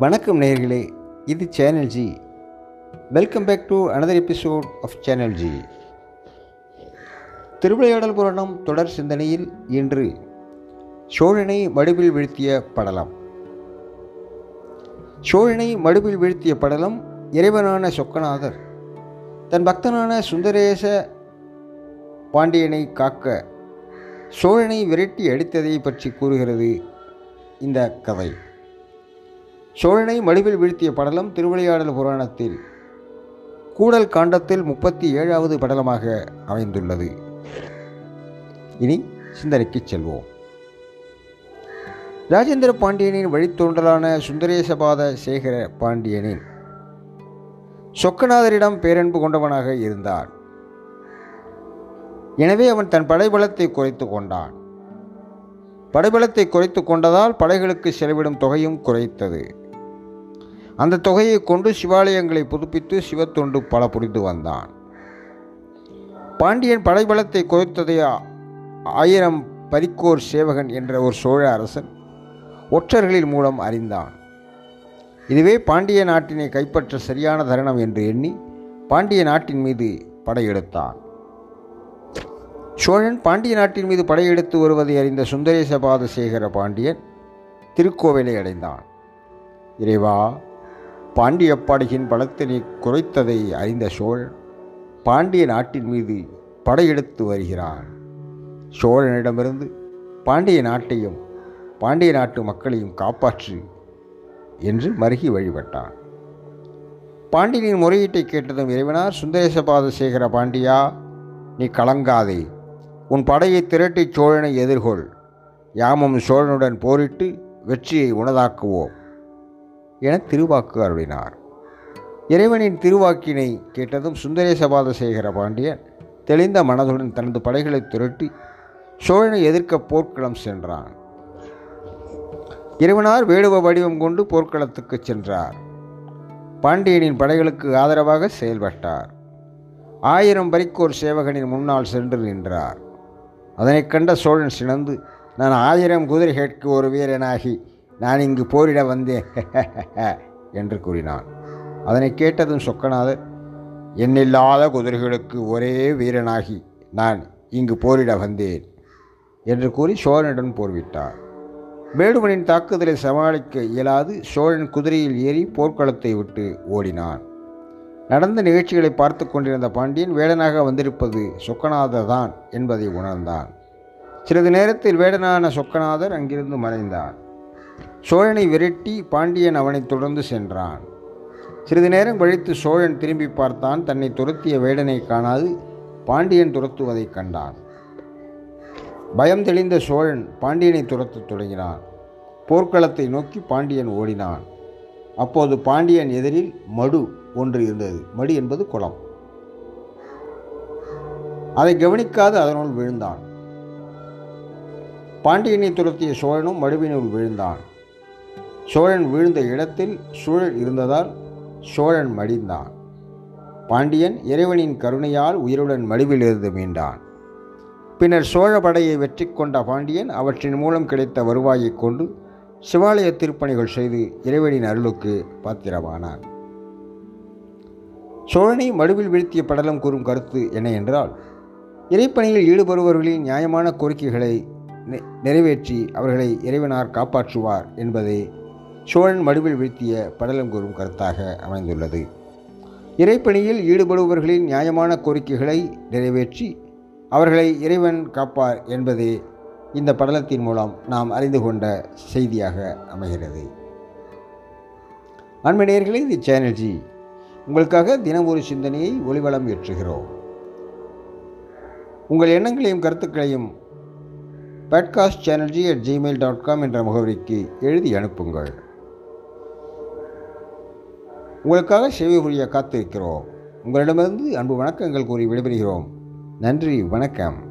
வணக்கம் நேயர்களே இது channel G welcome back to another episode of channel G Thiruvilaiyadal Puranam தொடர் சிந்தனையில் இன்று சோழனை மடுவில் வீழ்த்திய படலம். சோழனை மடுவில் வீழ்த்திய படலம் இறைவனான சொக்கநாதர் தன் பக்தனான சுந்தரேச பாண்டியனை காக்க சோழனை விரட்டி அடித்ததை பற்றி கூறுகிறது இந்த கதை. சோழனை மடுவில் வீழ்த்திய படலம் திருவிளையாடல் புராணத்தில் கூடல் காண்டத்தில் முப்பத்தி ஏழாவது படலமாக அமைந்துள்ளது. இனி சிந்தனைக்கு செல்வோம். ராஜேந்திர பாண்டியனின் வழித்தோன்றலான சுந்தரேசபாத சேகர பாண்டியனின் சொக்கநாதரிடம் பேரன்பு கொண்டவனாக இருந்தான். எனவே அவன் தன் படைபலத்தை குறைத்து கொண்டான். படைபலத்தை குறைத்து கொண்டதால் படைகளுக்கு செலவிடும் தொகையும் குறைத்தது. அந்த தொகையை கொண்டு சிவாலயங்களை புதுப்பித்து சிவத்தொண்டு பல புரிந்து வந்தான். பாண்டியன் படைபலத்தை குறைத்ததை ஆயிரம் பரிக்கோர் சேவகன் என்ற ஒரு சோழ அரசன் ஒற்றர்களின் மூலம் அறிந்தான். இதுவே பாண்டிய நாட்டினை கைப்பற்ற சரியான தருணம் என்று எண்ணி பாண்டிய நாட்டின் மீது படையெடுத்தான். சோழன் பாண்டிய நாட்டின் மீது படையெடுத்து வருவதை அறிந்த சுந்தரேசபாத சேகர பாண்டியன் திருக்கோவிலை அடைந்தான். இறைவா பாண்டியப்பாடியின் பலத்தினை குறைத்ததை அறிந்த சோழன் பாண்டிய நாட்டின் மீது படையெடுத்து வருகிறான். சோழனிடமிருந்து பாண்டிய நாட்டையும் பாண்டிய நாட்டு மக்களையும் காப்பாற்று என்று மருகி வழிபட்டான். பாண்டியனின் முறையீட்டை கேட்டதும் இறைவனார் சுந்தரேசபாத சேகர பாண்டியா நீ கலங்காதே. உன் படையை திரட்டி சோழனை எதிர்கொள். யாமும் சோழனுடன் போரிட்டு வெற்றியை உனதாக்குவோம். என திருவாக்கு அருளினார் இறைவனின் திருவாக்கினை கேட்டதும் சுந்தரேசபாத சேகர பாண்டியன் தெளிந்த மனதுடன் தனது படைகளை திரட்டி சோழனை எதிர்க்க போர்க்களம் சென்றான். இறைவனார் வேடுவ வடிவம் கொண்டு போர்க்களத்துக்கு சென்றார். பாண்டியனின் படைகளுக்கு ஆதரவாக செயல்பட்டார். ஆயிரம் பரிக்கோர் சேவகனின் முன்னால் சென்று நின்றார். அதனைக் கண்ட சோழன் சினந்து நான் ஆயிரம் குதிரைகளுக்கு ஒரு வீரனாகி நான் இங்கு போரிட வந்தேன். என்று கூறினான். அதனை கேட்டதும் சொக்கநாதர் எண்ணில்லாத குதிரைகளுக்கு ஒரே வீரனாகி நான் இங்கு போரிட வந்தேன் என்று கூறி சோழனுடன் போர்விட்டார். வேடுவனின் தாக்குதலை சமாளிக்க இயலாது சோழன் குதிரையில் ஏறி போர்க்களத்தை விட்டு ஓடினான். நடந்த நிகழ்ச்சிகளை பார்த்து கொண்டிருந்த பாண்டியன் வேடனாக வந்திருப்பது சொக்கநாதர் தான் என்பதை உணர்ந்தான். சிறிது நேரத்தில் வேடனான சொக்கநாதர் அங்கிருந்து மறைந்தான். சோழனை விரட்டி பாண்டியன் அவனை தொடர்ந்து சென்றான். சிறிது நேரம் கழித்து சோழன் திரும்பி பார்த்தான். தன்னை துரத்திய வேடனை காணாது பாண்டியன் துரத்துவதைக் கண்டான். பயம் தெளிந்த சோழன் பாண்டியனை துரத்தத் தொடங்கினான். போர்க்களத்தை நோக்கி பாண்டியன் ஓடினான். அப்போது பாண்டியன் எதிரில் மடு ஒன்று இருந்தது. மடு என்பது குளம். அதை கவனிக்காது அதனுள் விழுந்தான். பாண்டியனை துரத்திய சோழனும் மடுவினுள் விழுந்தான். சோழன் வீழ்ந்த இடத்தில் சூழல் இருந்ததால் சோழன் மடிந்தான். பாண்டியன் இறைவனின் கருணையால் உயிருடன் மடுவிலிருந்து மீண்டான். பின்னர் சோழ படையை வெற்றி கொண்ட பாண்டியன் அவற்றின் மூலம் கிடைத்த வருவாயைக் கொண்டு சிவாலய திருப்பணிகள் செய்து இறைவனின் அருளுக்கு பாத்திரமானான். சோழனை மடுவில் வீழ்த்திய படலம் கூறும் கருத்து என்ன என்றால் இறைப்பணியில் ஈடுபடுபவர்களின் நியாயமான கோரிக்கைகளை நிறைவேற்றி அவர்களை இறைவனார் காப்பாற்றுவார் என்பதே சோழன் மடுவில் வீழ்த்திய படலம் கூறும் கருத்தாக அமைந்துள்ளது. இறைப்பணியில் ஈடுபடுபவர்களின் நியாயமான கோரிக்கைகளை நிறைவேற்றி அவர்களை இறைவன் காப்பார் என்பதே இந்த படலத்தின் மூலம் நாம் அறிந்து கொண்ட செய்தியாக அமைகிறது. அன்பு தி இது உங்களுக்காக தினம் ஒரு சிந்தனையை ஒளிவளம் ஏற்றுகிறோம். உங்கள் எண்ணங்களையும் கருத்துக்களையும் podcast channel G at Gmail dot com என்ற முகவரிக்கு எழுதி அனுப்புங்கள். உங்களுக்காக சேவை புரிய காத்திருக்கிறோம். உங்களிடமிருந்து அன்பு வணக்கங்கள் கூறி விடைபெறுகிறோம். நன்றி வணக்கம்.